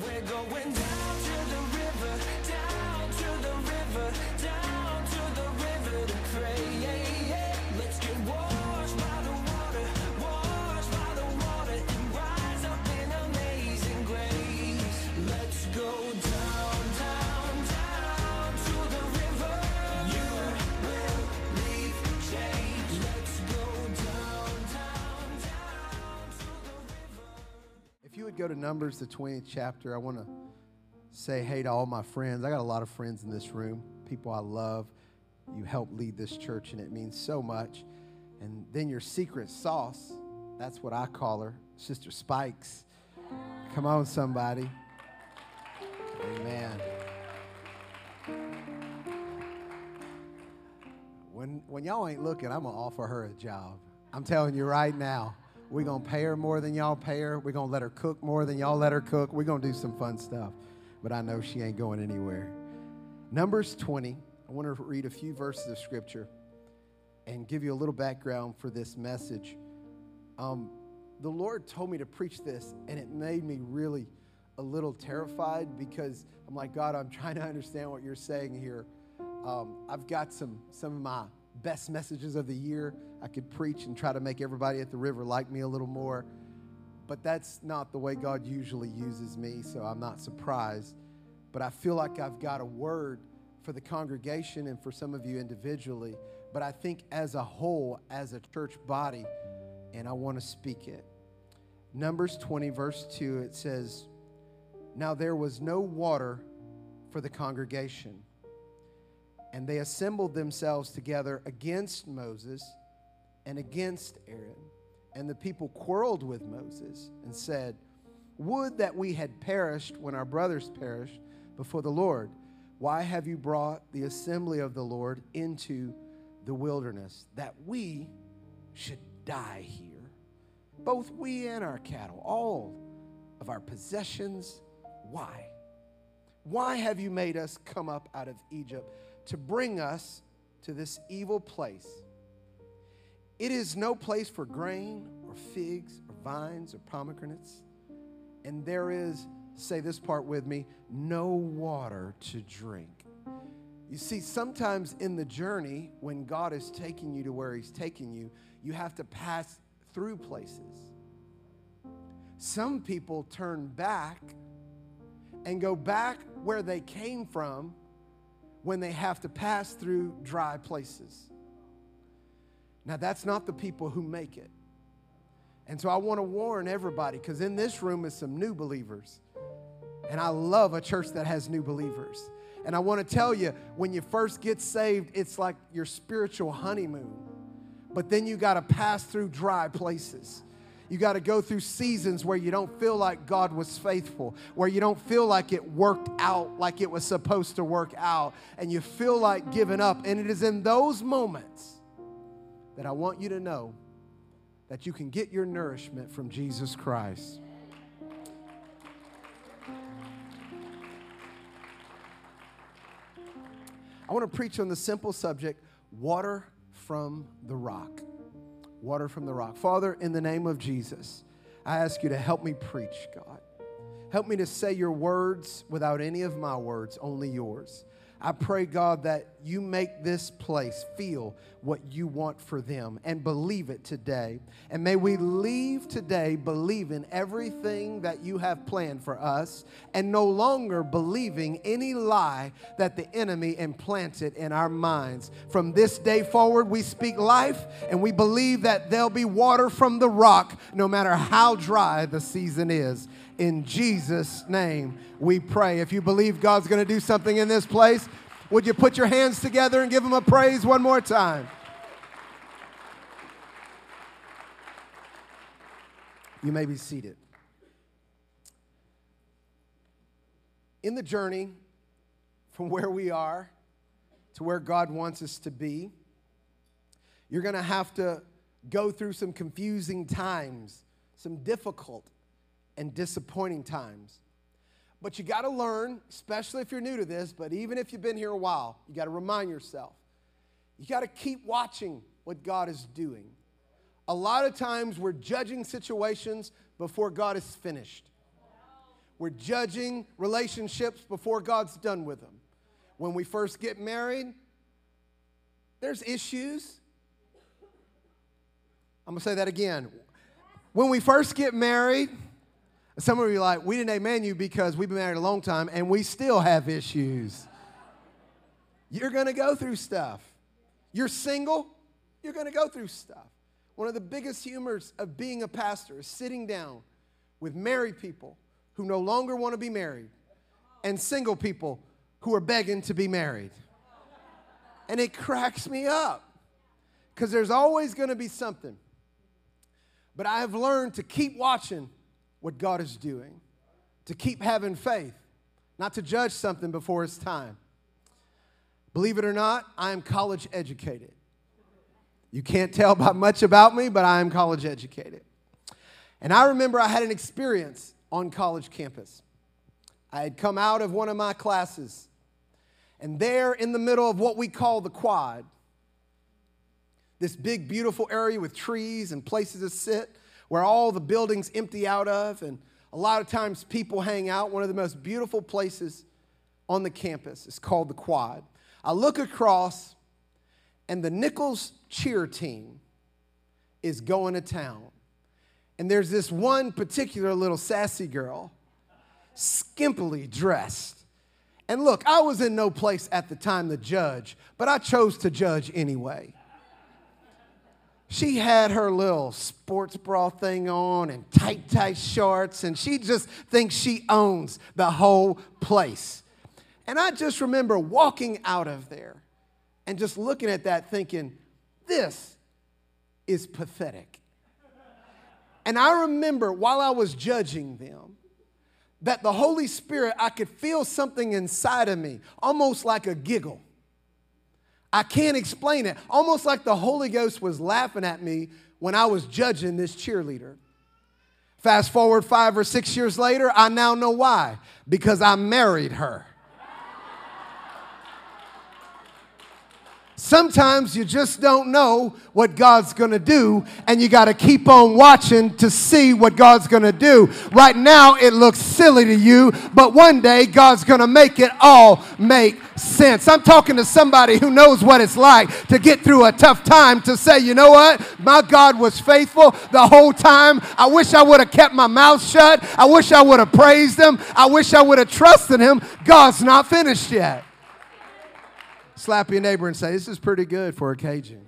We're going down to the river, would go to Numbers, the 20th chapter, I want to say hey to all my friends. I got a lot of friends in this room, people I love. You help lead this church, and it means so much. And then your secret sauce, that's what I call her, Sister Spikes. Come on, somebody. Amen. When, when y'all ain't looking, I'm going to offer her a job. I'm telling you right now. We're going to pay her more than y'all pay her. We're going to let her cook more than y'all let her cook. We're going to do some fun stuff. But I know she ain't going anywhere. Numbers 20. I want to read a few verses of scripture and give you a little background for this message. Um, the Lord told me to preach this, and it made me really a little terrified because I'm like, God, I'm trying to understand what you're saying here. Um, I've got some some of my best messages of the year I could preach and try to make everybody at the river like me a little more, but that's not the way God usually uses me, so I'm not surprised. But I feel like I've got a word for the congregation and for some of you individually, but I think as a whole, as a church body, and I want to speak it. Numbers 20, verse 2, it says, Now there was no water for the congregation. And they assembled themselves together against Moses and against Aaron. And the people quarreled with Moses and said, Would that we had perished when our brothers perished before the Lord. Why have you brought the assembly of the Lord into the wilderness, that we should die here? Both we and our cattle, all of our possessions. Why? Why have you made us come up out of Egypt to bring us to this evil place? It is no place for grain or figs or vines or pomegranates. And there is, say this part with me, no water to drink. You see, sometimes in the journey, when God is taking you to where He's taking you, you have to pass through places. Some people turn back and go back where they came from when they have to pass through dry places. Now, that's not the people who make it. And so I want to warn everybody because in this room is some new believers. And I love a church that has new believers. And I want to tell you, when you first get saved, it's like your spiritual honeymoon. But then you got to pass through dry places. You got to go through seasons where you don't feel like God was faithful, where you don't feel like it worked out like it was supposed to work out, and you feel like giving up. And it is in those moments that I want you to know that you can get your nourishment from Jesus Christ. I want to preach on the simple subject water from the rock. Water from the rock. Father, in the name of Jesus, I ask you to help me preach, God. Help me to say your words without any of my words, only yours. I pray, God, that you make this place feel what you want for them and believe it today. And may we leave today believing everything that you have planned for us and no longer believing any lie that the enemy implanted in our minds. From this day forward, we speak life and we believe that there'll be water from the rock no matter how dry the season is. In Jesus' name, we pray. If you believe God's going to do something in this place, would you put your hands together and give Him a praise one more time? You may be seated. In the journey from where we are to where God wants us to be, you're going to have to go through some confusing times, some difficult and disappointing times. But you got to learn, especially if you're new to this, but even if you've been here a while, you got to remind yourself. You got to keep watching what God is doing. A lot of times we're judging situations before God is finished. We're judging relationships before God's done with them. When we first get married, there's issues. I'm gonna say that again. When we first get married, some of you are like, we didn't amen you because we've been married a long time and we still have issues. You're gonna go through stuff. You're single, you're gonna go through stuff. One of the biggest humors of being a pastor is sitting down with married people who no longer wanna be married and single people who are begging to be married. And it cracks me up because there's always gonna be something. But I have learned to keep watching what God is doing, to keep having faith, not to judge something before it's time. Believe it or not, I am college educated. You can't tell by much about me, but I am college educated. And I remember I had an experience on college campus. I had come out of one of my classes, and there in the middle of what we call the quad, this big, beautiful area with trees and places to sit where all the buildings empty out of, and a lot of times people hang out. One of the most beautiful places on the campus is called the Quad. I look across, and the Nicholls cheer team is going to town. And there's this one particular little sassy girl, skimpily dressed. And look, I was in no place at the time to judge, but I chose to judge anyway she had her little sports bra thing on and tight, tight shorts, and she just thinks she owns the whole place. And I just remember walking out of there and just looking at that thinking, this is pathetic. And I remember while I was judging them, that the Holy Spirit, I could feel something inside of me, almost like a giggle I can't explain it. Almost like the Holy Ghost was laughing at me when I was judging this cheerleader. Fast forward five or six years later, I now know why. Because I married her. Sometimes you just don't know what God's gonna do, and you gotta keep on watching to see what God's gonna do. Right now, it looks silly to you, but one day, God's gonna make it all make sense. I'm talking to somebody who knows what it's like to get through a tough time to say, you know what? My God was faithful the whole time. I wish I would have kept my mouth shut. I wish I would have praised Him. I wish I would have trusted Him. God's not finished yet. Slap your neighbor and say, This is pretty good for a Cajun.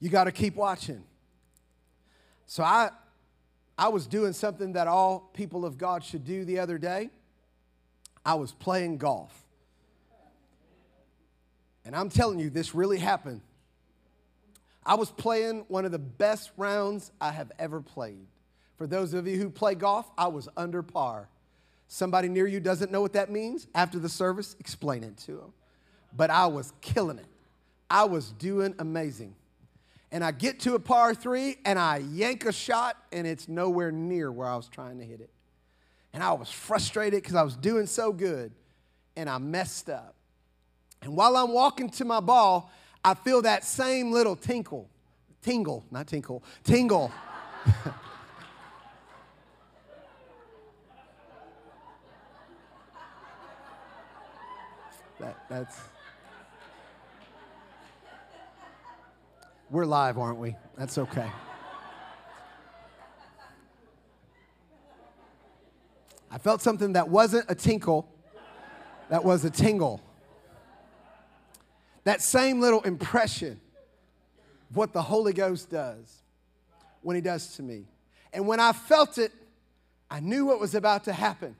You got to keep watching. So I, I was doing something that all people of God should do the other day. I was playing golf. And I'm telling you, this really happened. I was playing one of the best rounds I have ever played. For those of you who play golf, I was under par. Somebody near you doesn't know what that means. After the service, explain it to them. But I was killing it. I was doing amazing. And I get to a par three and I yank a shot and it's nowhere near where I was trying to hit it. And I was frustrated because I was doing so good and I messed up. And while I'm walking to my ball, I feel that same little tinkle, tingle, not tinkle, tingle. That, that's. We're live, aren't we? That's okay. I felt something that wasn't a tinkle, that was a tingle. That same little impression of what the Holy Ghost does when He does to me. And when I felt it, I knew what was about to happen.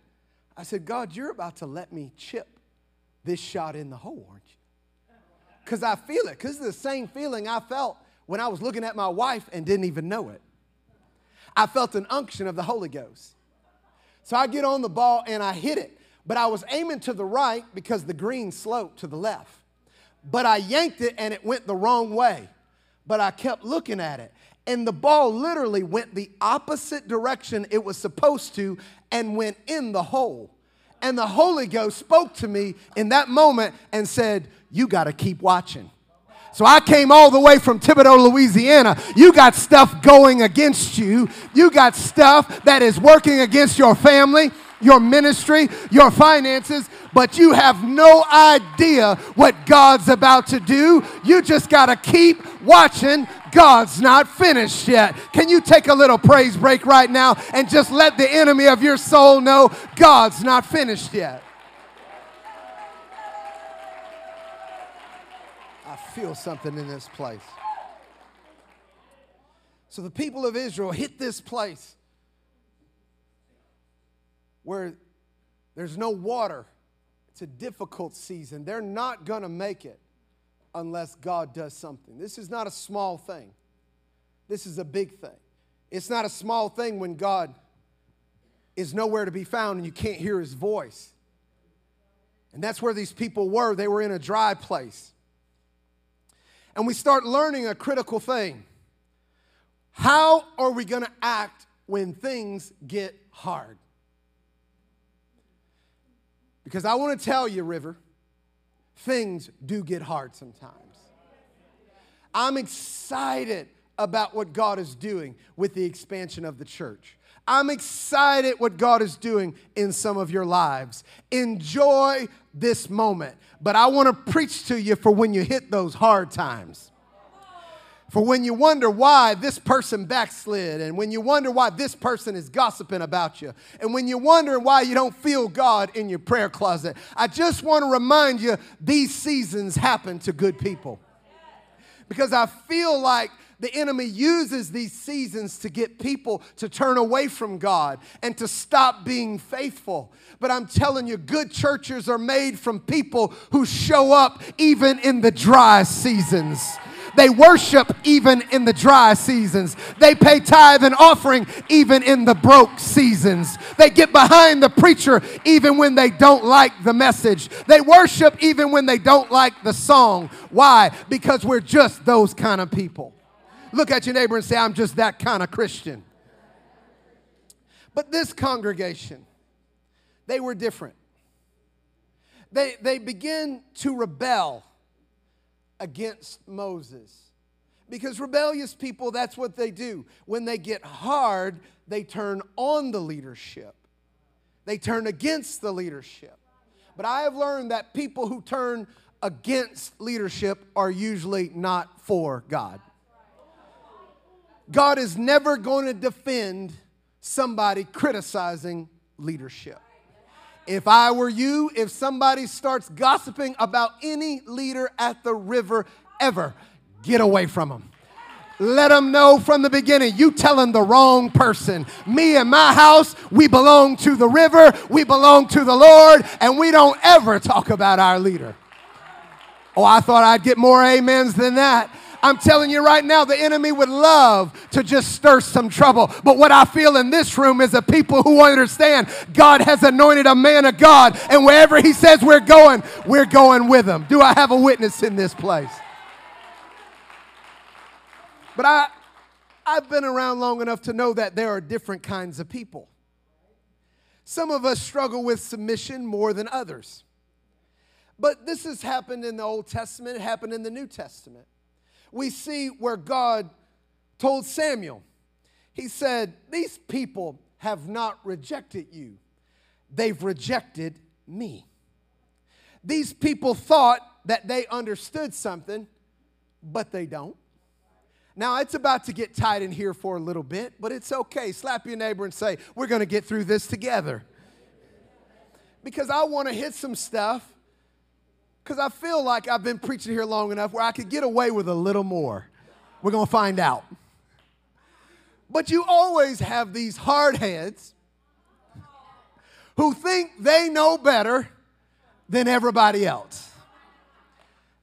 I said, God, you're about to let me chip this shot in the hole, aren't you? Because I feel it, because it's the same feeling I felt when I was looking at my wife and didn't even know it. I felt an unction of the Holy Ghost. So I get on the ball and I hit it, but I was aiming to the right because the green sloped to the left. But I yanked it and it went the wrong way. But I kept looking at it. And the ball literally went the opposite direction it was supposed to and went in the hole. And the Holy Ghost spoke to me in that moment and said, You got to keep watching. So I came all the way from Thibodaux, Louisiana. You got stuff going against you. You got stuff that is working against your family, your ministry, your finances, but you have no idea what God's about to do. You just got to keep watching. God's not finished yet. Can you take a little praise break right now and just let the enemy of your soul know God's not finished yet? I feel something in this place. So the people of Israel hit this place where there's no water. A difficult season. They're not going to make it unless God does something. This is not a small thing, this is a big thing. It's not a small thing when God is nowhere to be found and you can't hear his voice. And that's where these people were. They were in a dry place. And we start learning a critical thing. How are we going to act when things get hard? Because I want to tell you, River, things do get hard sometimes. I'm excited about what God is doing with the expansion of the church. I'm excited what God is doing in some of your lives. Enjoy this moment. But I want to preach to you for when you hit those hard times. For when you wonder why this person backslid, and when you wonder why this person is gossiping about you, and when you wonder why you don't feel God in your prayer closet, I just want to remind you these seasons happen to good people. Because I feel like the enemy uses these seasons to get people to turn away from God and to stop being faithful. But I'm telling you, good churches are made from people who show up even in the dry seasons. They worship even in the dry seasons. They pay tithe and offering even in the broke seasons. They get behind the preacher even when they don't like the message. They worship even when they don't like the song. Why? Because we're just those kind of people. Look at your neighbor and say, I'm just that kind of Christian. But this congregation, they were different. They, they begin to rebel against Moses. Because rebellious people, that's what they do. When they get hard, they turn on the leadership, they turn against the leadership. But I have learned that people who turn against leadership are usually not for God. God is never going to defend somebody criticizing leadership. If I were you, if somebody starts gossiping about any leader at the river ever, get away from them. Let them know from the beginning you telling the wrong person. Me and my house, we belong to the river, we belong to the Lord, and we don't ever talk about our leader. Oh, I thought I'd get more amens than that. I'm telling you right now, the enemy would love to just stir some trouble. But what I feel in this room is a people who understand God has anointed a man of God, and wherever he says we're going, we're going with him. Do I have a witness in this place? But I, I've been around long enough to know that there are different kinds of people. Some of us struggle with submission more than others. But this has happened in the Old Testament, it happened in the New Testament. We see where God told Samuel, He said, These people have not rejected you, they've rejected me. These people thought that they understood something, but they don't. Now, it's about to get tight in here for a little bit, but it's okay. Slap your neighbor and say, We're going to get through this together. Because I want to hit some stuff, because I feel like I've been preaching here long enough where I could get away with a little more. We're going to find out. But you always have these hard heads who think they know better than everybody else.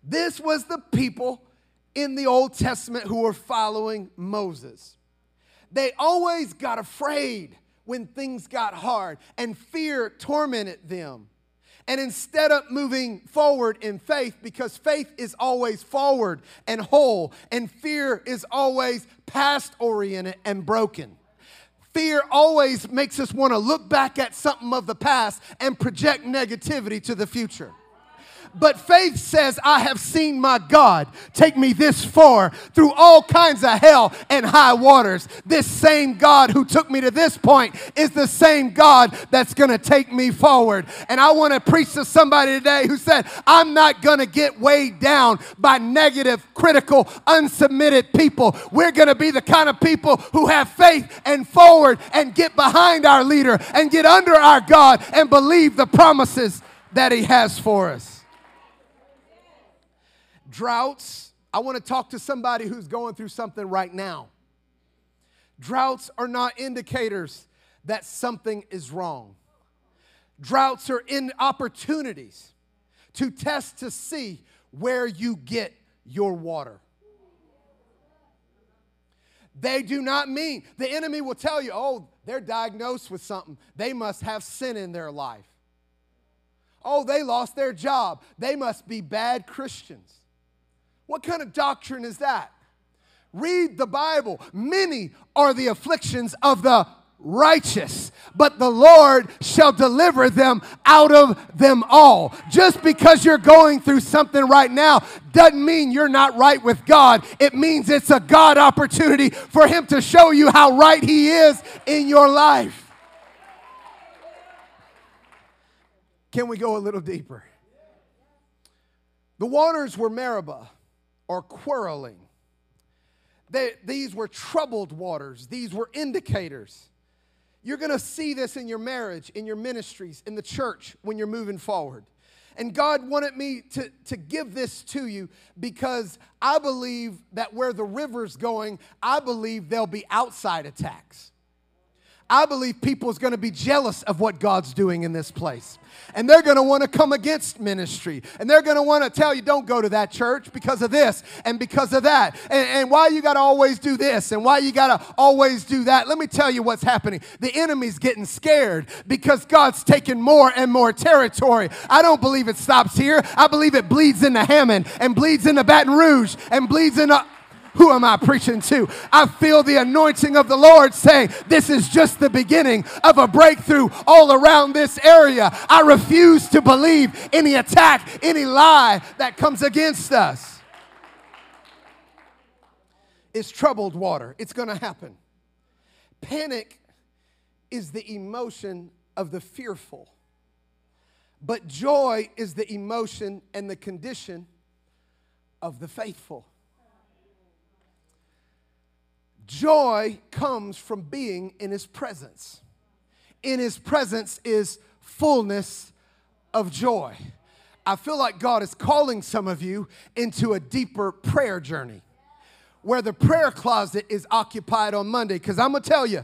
This was the people in the Old Testament who were following Moses. They always got afraid when things got hard and fear tormented them. And instead of moving forward in faith, because faith is always forward and whole, and fear is always past oriented and broken. Fear always makes us want to look back at something of the past and project negativity to the future. But faith says, I have seen my God take me this far through all kinds of hell and high waters. This same God who took me to this point is the same God that's going to take me forward. And I want to preach to somebody today who said, I'm not going to get weighed down by negative, critical, unsubmitted people. We're going to be the kind of people who have faith and forward and get behind our leader and get under our God and believe the promises that He has for us droughts. I want to talk to somebody who's going through something right now. Droughts are not indicators that something is wrong. Droughts are in opportunities to test to see where you get your water. They do not mean, the enemy will tell you, oh, they're diagnosed with something. They must have sin in their life. Oh, they lost their job. They must be bad Christians. What kind of doctrine is that? Read the Bible. Many are the afflictions of the righteous, but the Lord shall deliver them out of them all. Just because you're going through something right now doesn't mean you're not right with God. It means it's a God opportunity for Him to show you how right He is in your life. Can we go a little deeper? The waters were Meribah or quarreling. They, these were troubled waters, these were indicators. You're gonna see this in your marriage, in your ministries, in the church when you're moving forward. And God wanted me to, to give this to you because I believe that where the river's going, I believe there'll be outside attacks. I believe people is gonna be jealous of what God's doing in this place. And they're going to want to come against ministry. And they're going to want to tell you don't go to that church because of this and because of that. And, and why you got to always do this and why you got to always do that? Let me tell you what's happening. The enemy's getting scared because god's taking more and more territory. I don't believe it stops here. I believe it bleeds into Hammond and bleeds into Baton Rouge and bleeds into who am I preaching to? I feel the anointing of the Lord saying, This is just the beginning of a breakthrough all around this area. I refuse to believe any attack, any lie that comes against us. It's troubled water, it's going to happen. Panic is the emotion of the fearful, but joy is the emotion and the condition of the faithful. Joy comes from being in his presence. In his presence is fullness of joy. I feel like God is calling some of you into a deeper prayer journey where the prayer closet is occupied on Monday. Because I'm going to tell you,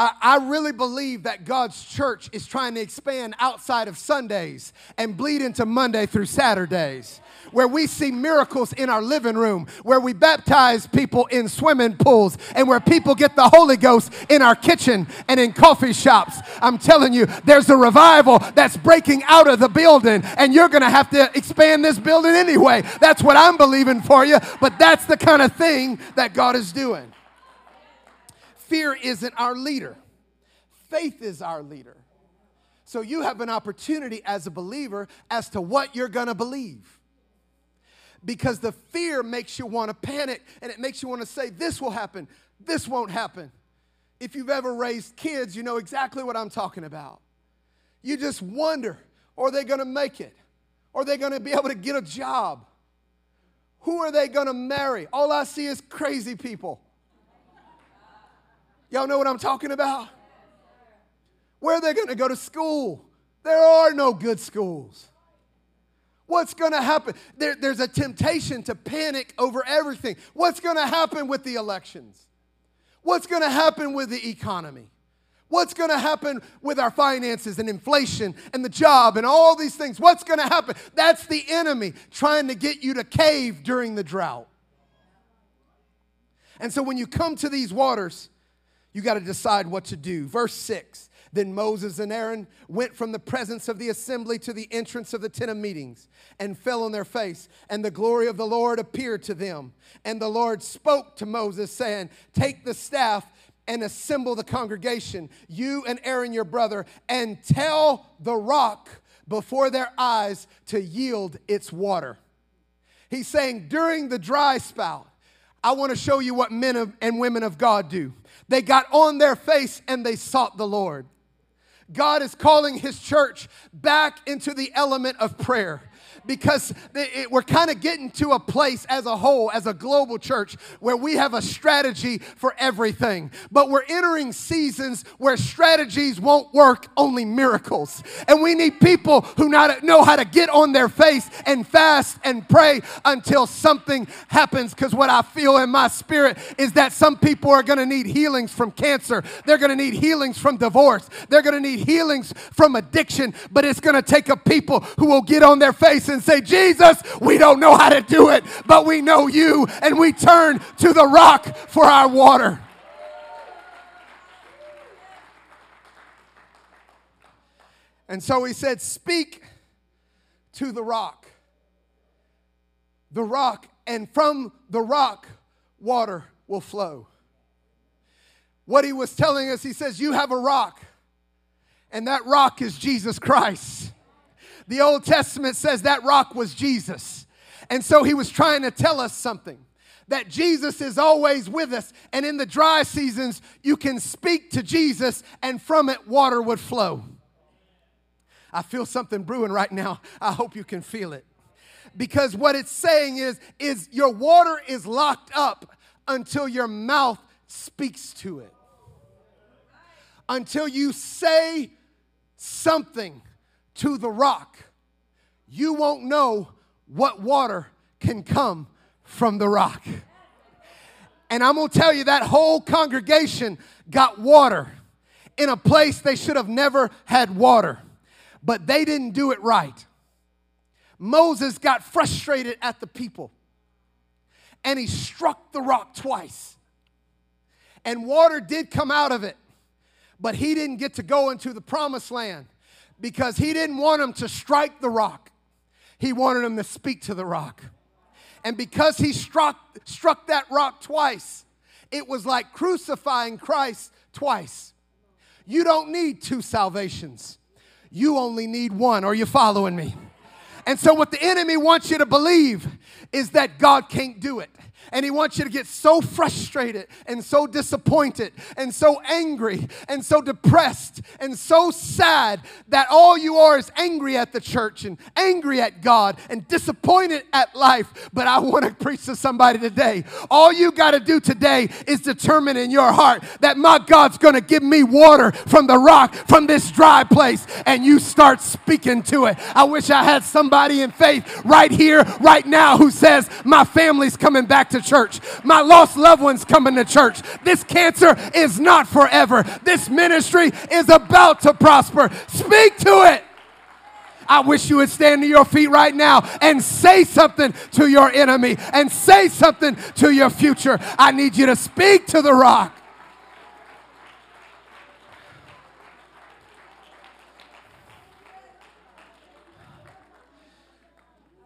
I, I really believe that God's church is trying to expand outside of Sundays and bleed into Monday through Saturdays where we see miracles in our living room, where we baptize people in swimming pools, and where people get the Holy Ghost in our kitchen and in coffee shops. I'm telling you, there's a revival that's breaking out of the building, and you're going to have to expand this building anyway. That's what I'm believing for you, but that's the kind of thing that God is doing. Fear isn't our leader, faith is our leader. So you have an opportunity as a believer as to what you're to believe because the fear makes you want to panic and it makes you want to say, This will happen, this won't happen. If you've ever raised kids, you know exactly what I'm talking about. You just wonder are they to make it? Are they to be able to get a job? Who are they to marry? All I see is crazy people. Y'all know what I'm talking about? Where are they going to go to school? There are no good schools. What's going to happen? There, there's a temptation to panic over everything. What's going to happen with the elections? What's going to happen with the economy? What's going to happen with our finances and inflation and the job and all these things? What's going to happen? That's the enemy trying to get you to cave during the drought. And so when you come to these waters, you got to decide what to do. Verse 6 then Moses and Aaron went from the presence of the assembly to the entrance of the tent of meetings and fell on their face. And the glory of the Lord appeared to them. And the Lord spoke to Moses, saying, Take the staff and assemble the congregation, you and Aaron your brother, and tell the rock before their eyes to yield its water. He's saying during the dry spout, I want to show you what men of, and women of God do. They got on their face and they sought the Lord. God is calling his church back into the element of prayer because it, we're kind of getting to a place as a whole, as a global church, where we have a strategy for everything. But we're entering seasons where strategies won't work, only miracles. And we need people who not, know how to get on their face and fast and pray until something happens. Because what I feel in my spirit is that some people are going to need healings from cancer, they're going to need healings from divorce, they're going to need healings from addiction, but it's going to take a people who will get on their face and say, Jesus, we don't know how to do it, but we know you, and we turn to the rock for our water. And so he said, Speak to the rock. The rock, and from the rock, water will flow. What he was telling us, he says, You have a rock, and that rock is Jesus Christ. The Old Testament says that rock was Jesus. And so he was trying to tell us something that Jesus is always with us. And in the dry seasons, you can speak to Jesus, and from it, water would flow. I feel something brewing right now. I hope you can feel it. Because what it's saying is, is your water is locked up until your mouth speaks to it. Until you say something to the rock, you won't know what water can come from the rock. And I'm gonna tell you that whole congregation got water in a place they should have never had water, but they didn't do it right. Moses got frustrated at the people and he struck the rock twice. And water did come out of it, but he didn't get to go into the promised land because he didn't want him to strike the rock. He wanted him to speak to the rock. And because he struck, struck that rock twice, it was like crucifying Christ twice. You don't need two salvations, you only need one. Are you following me? And so, what the enemy wants you to believe is that God can't do it. And he wants you to get so frustrated and so disappointed and so angry and so depressed and so sad that all you are is angry at the church and angry at God and disappointed at life. But I want to preach to somebody today. All you got to do today is determine in your heart that my God's going to give me water from the rock, from this dry place, and you start speaking to it. I wish I had somebody in faith right here, right now, who says, My family's coming back to church. My lost loved ones coming to church. This cancer is not forever. This ministry is about to prosper. Speak to it. I wish you would stand to your feet right now and say something to your enemy and say something to your future. I need you to speak to the rock.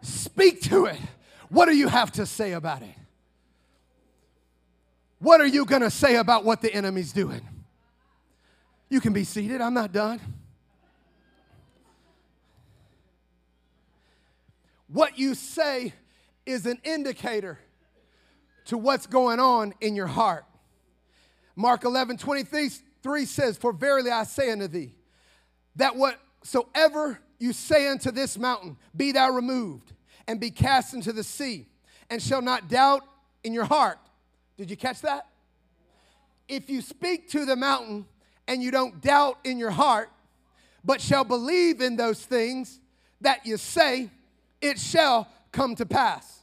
Speak to it. What do you have to say about it? What are you going to say about what the enemy's doing? You can be seated. I'm not done. What you say is an indicator to what's going on in your heart. Mark 11, 23 says, For verily I say unto thee, that whatsoever you say unto this mountain, be thou removed and be cast into the sea, and shall not doubt in your heart, did you catch that? If you speak to the mountain and you don't doubt in your heart, but shall believe in those things that you say, it shall come to pass.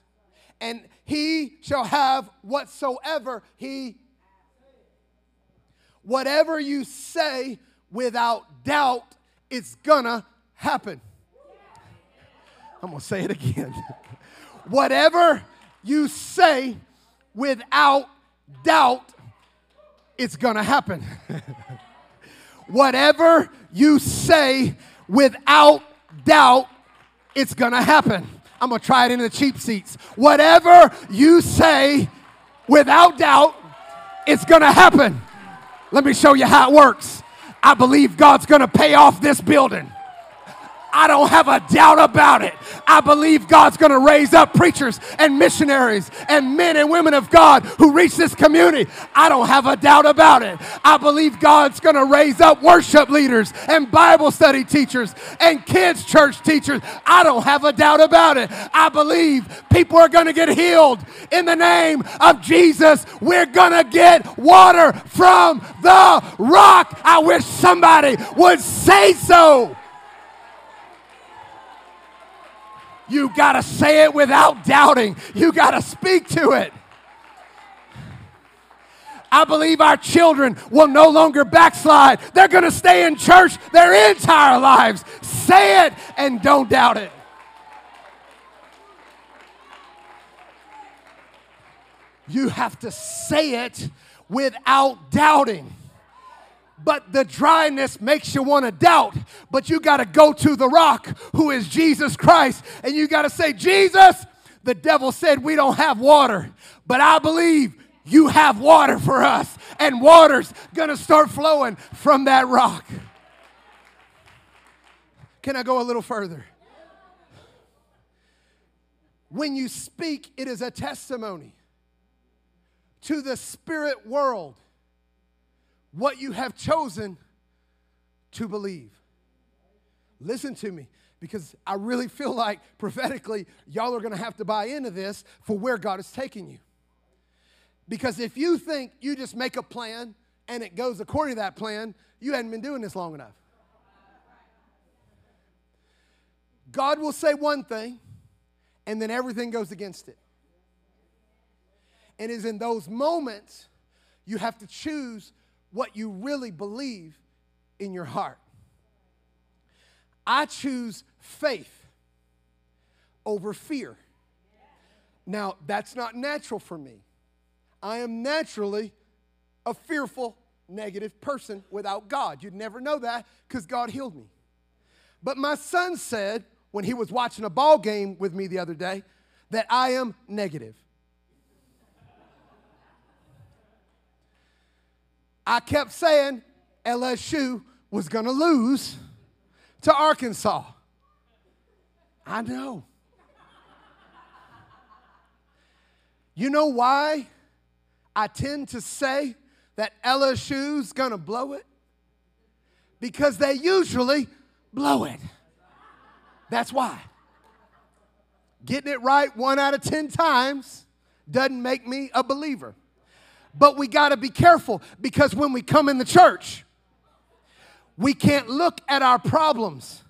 And he shall have whatsoever he whatever you say without doubt, it's gonna happen. I'm gonna say it again. whatever you say without doubt, it's gonna happen. Whatever you say without doubt, it's gonna happen. I'm gonna try it in the cheap seats. Whatever you say without doubt, it's gonna happen. Let me show you how it works. I believe God's gonna pay off this building. I don't have a doubt about it. I believe God's going to raise up preachers and missionaries and men and women of God who reach this community. I don't have a doubt about it. I believe God's going to raise up worship leaders and Bible study teachers and kids' church teachers. I don't have a doubt about it. I believe people are going to get healed in the name of Jesus. We're going to get water from the rock. I wish somebody would say so. You got to say it without doubting. You got to speak to it. I believe our children will no longer backslide. They're going to stay in church their entire lives. Say it and don't doubt it. You have to say it without doubting but the dryness makes you want to doubt. But you got to go to the rock who is Jesus Christ and you got to say, Jesus, the devil said we don't have water, but I believe you have water for us, and water's gonna start flowing from that rock. Can I go a little further? When you speak, it is a testimony to the spirit world what you have chosen to believe. Listen to me because I really feel like prophetically, y'all are going to have to buy into this for where God is taking you. Because if you think you just make a plan and it goes according to that plan, you hadn't been doing this long enough. God will say one thing and then everything goes against it. And it is in those moments you have to choose what you really believe in your heart. I choose faith over fear. Now, that's not natural for me. I am naturally a fearful, negative person without God. You'd never know that because God healed me. But my son said when he was watching a ball game with me the other day that I am negative. I kept saying LSU was going to lose to Arkansas. I know. You know why I tend to say that LSU's going to blow it? Because they usually blow it. That's why. Getting it right one out of 10 times doesn't make me a believer. But we got to be careful because when we come in the church, we can't look at our problems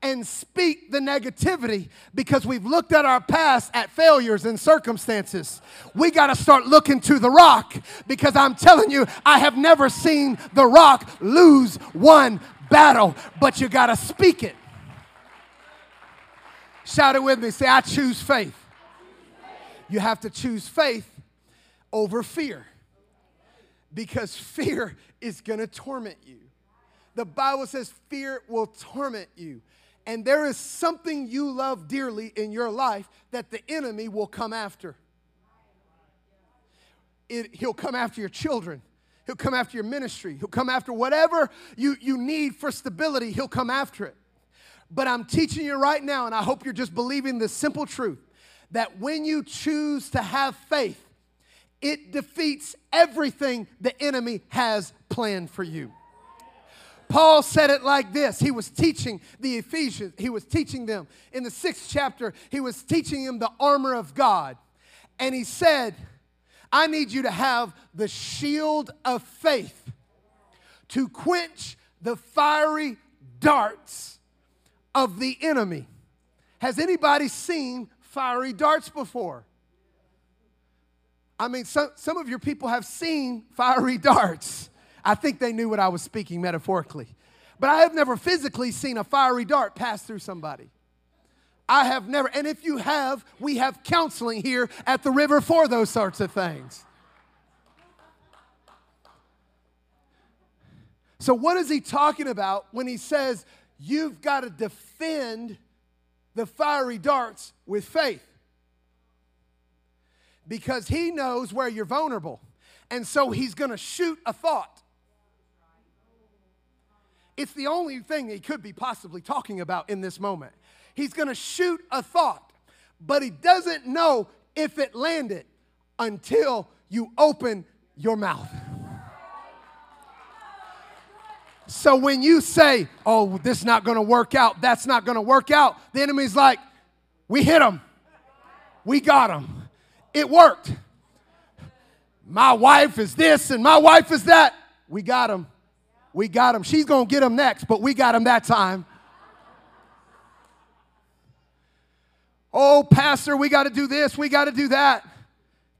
and speak the negativity because we've looked at our past at failures and circumstances. We got to start looking to the rock because I'm telling you, I have never seen the rock lose one battle, but you got to speak it. Shout it with me. Say, I choose faith. You have to choose faith over fear because fear is going to torment you. The Bible says fear will torment you. And there is something you love dearly in your life that the enemy will come after. It, he'll come after your children. He'll come after your ministry. He'll come after whatever you, you need for stability. He'll come after it. But I'm teaching you right now, and I hope you're just believing this simple truth that when you choose to have faith, it defeats everything the enemy has planned for you. Paul said it like this. He was teaching the Ephesians, he was teaching them in the sixth chapter, he was teaching them the armor of God. And he said, I need you to have the shield of faith to quench the fiery darts of the enemy. Has anybody seen fiery darts before? I mean, some, some of your people have seen fiery darts. I think they knew what I was speaking metaphorically. But I have never physically seen a fiery dart pass through somebody. I have never, and if you have, we have counseling here at the river for those sorts of things. So, what is he talking about when he says you've got to defend the fiery darts with faith? Because he knows where you're vulnerable. And so he's going to shoot a thought. it's the only thing he could be possibly talking about in this moment. He's going to shoot a thought, but he doesn't know if it landed until you open your mouth. So when you say, oh, this is not going to work out, that's not going to work out, the enemy's like, we hit him. We got him. It worked. My wife is this and my wife is that. We got him. We got him. She's going to get him next, but we got him that time. Oh, Pastor, we got to do this, we got to do that.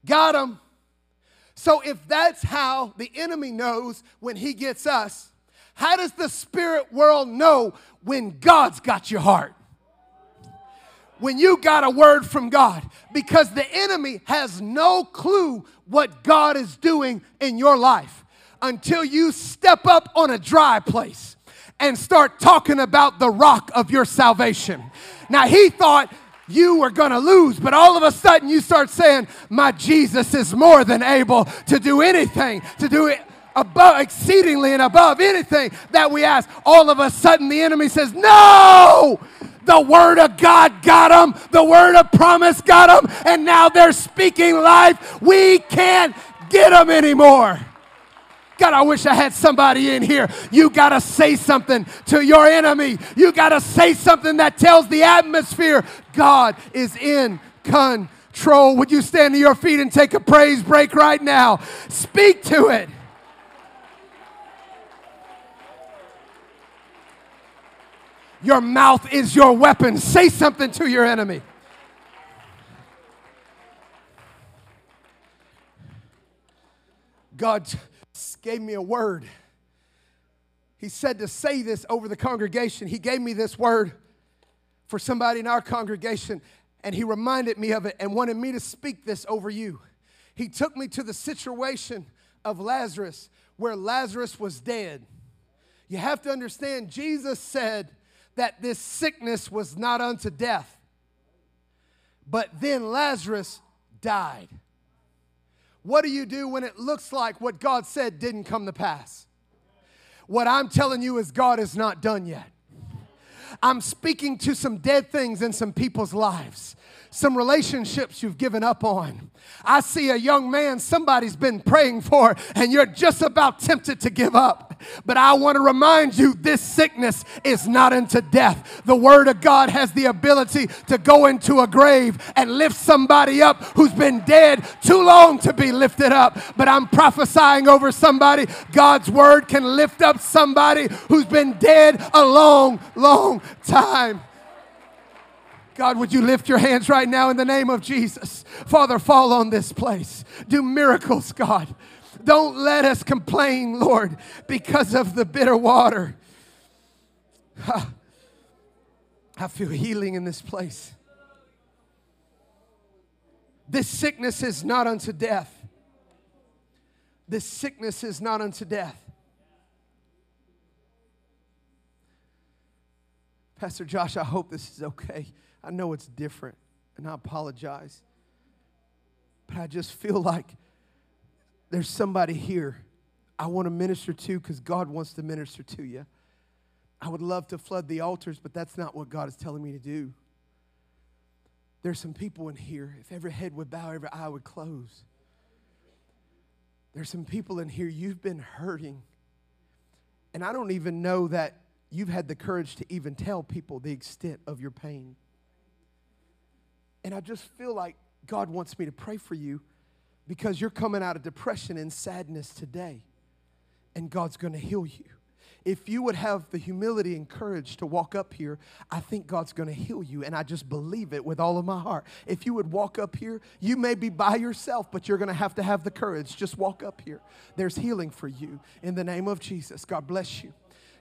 Got him. So, if that's how the enemy knows when he gets us, how does the spirit world know when God's got your heart? When you got a word from God, because the enemy has no clue what God is doing in your life until you step up on a dry place and start talking about the rock of your salvation. Now, he thought you were going to lose, but all of a sudden you start saying, My Jesus is more than able to do anything, to do it above exceedingly and above anything that we ask. All of a sudden the enemy says, No! The word of God got them, the word of promise got them, and now they're speaking life. We can't get them anymore. God, I wish I had somebody in here. You got to say something to your enemy. You got to say something that tells the atmosphere God is in control. Would you stand to your feet and take a praise break right now? Speak to it. Your mouth is your weapon. Say something to your enemy. God gave me a word. He said to say this over the congregation. He gave me this word for somebody in our congregation, and he reminded me of it and wanted me to speak this over you. He took me to the situation of Lazarus where Lazarus was dead. You have to understand, Jesus said that this sickness was not unto death, but then Lazarus died. What do you do when it looks like what God said didn't come to pass? What I'm telling you is God is not done yet. I'm speaking to some dead things in some people's lives some relationships you've given up on. I see a young man somebody's been praying for, and you're just about tempted to give up. But I want to remind you this sickness is not unto death. The Word of God has the ability to go into a grave and lift somebody up who's been dead too long to be lifted up. But I'm prophesying over somebody. God's Word can lift up somebody who's been dead a long, long time. God, would you lift your hands right now in the name of Jesus? Father, fall on this place. Do miracles, God. Don't let us complain, Lord, because of the bitter water. I feel healing in this place. This sickness is not unto death. This sickness is not unto death. Pastor Josh, I hope this is okay. I know it's different, and I apologize. But I just feel like there's somebody here I want to minister to because God wants to minister to you. I would love to flood the altars, but that's not what God is telling me to do. There's some people in here, if every head would bow, every eye would close. There's some people in here, you've been hurting. And I don't even know that you've had the courage to even tell people the extent of your pain. And I just feel like God wants me to pray for you because you're coming out of depression and sadness today, and God's going to heal you. If you would have the humility and courage to walk up here, I think God's going to heal you. And I just believe it with all of my heart. If you would walk up here, you may be by yourself, but you're going to have to have the courage. Just walk up here. There's healing for you in the name of Jesus. God bless you.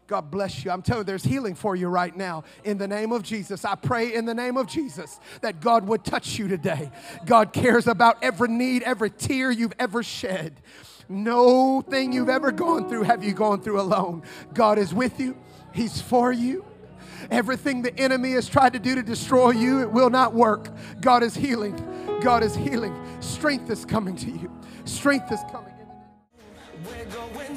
God bless you. I'm telling you, there's healing for you right now in the name of Jesus. I pray in the name of Jesus that God would touch you today. God cares about every need, every tear you've ever shed. No thing you've ever gone through have you gone through alone. God is with you, He's for you. Everything the enemy has tried to do to destroy you, it will not work. God is healing. God is healing. Strength is coming to you. Strength is coming. We're going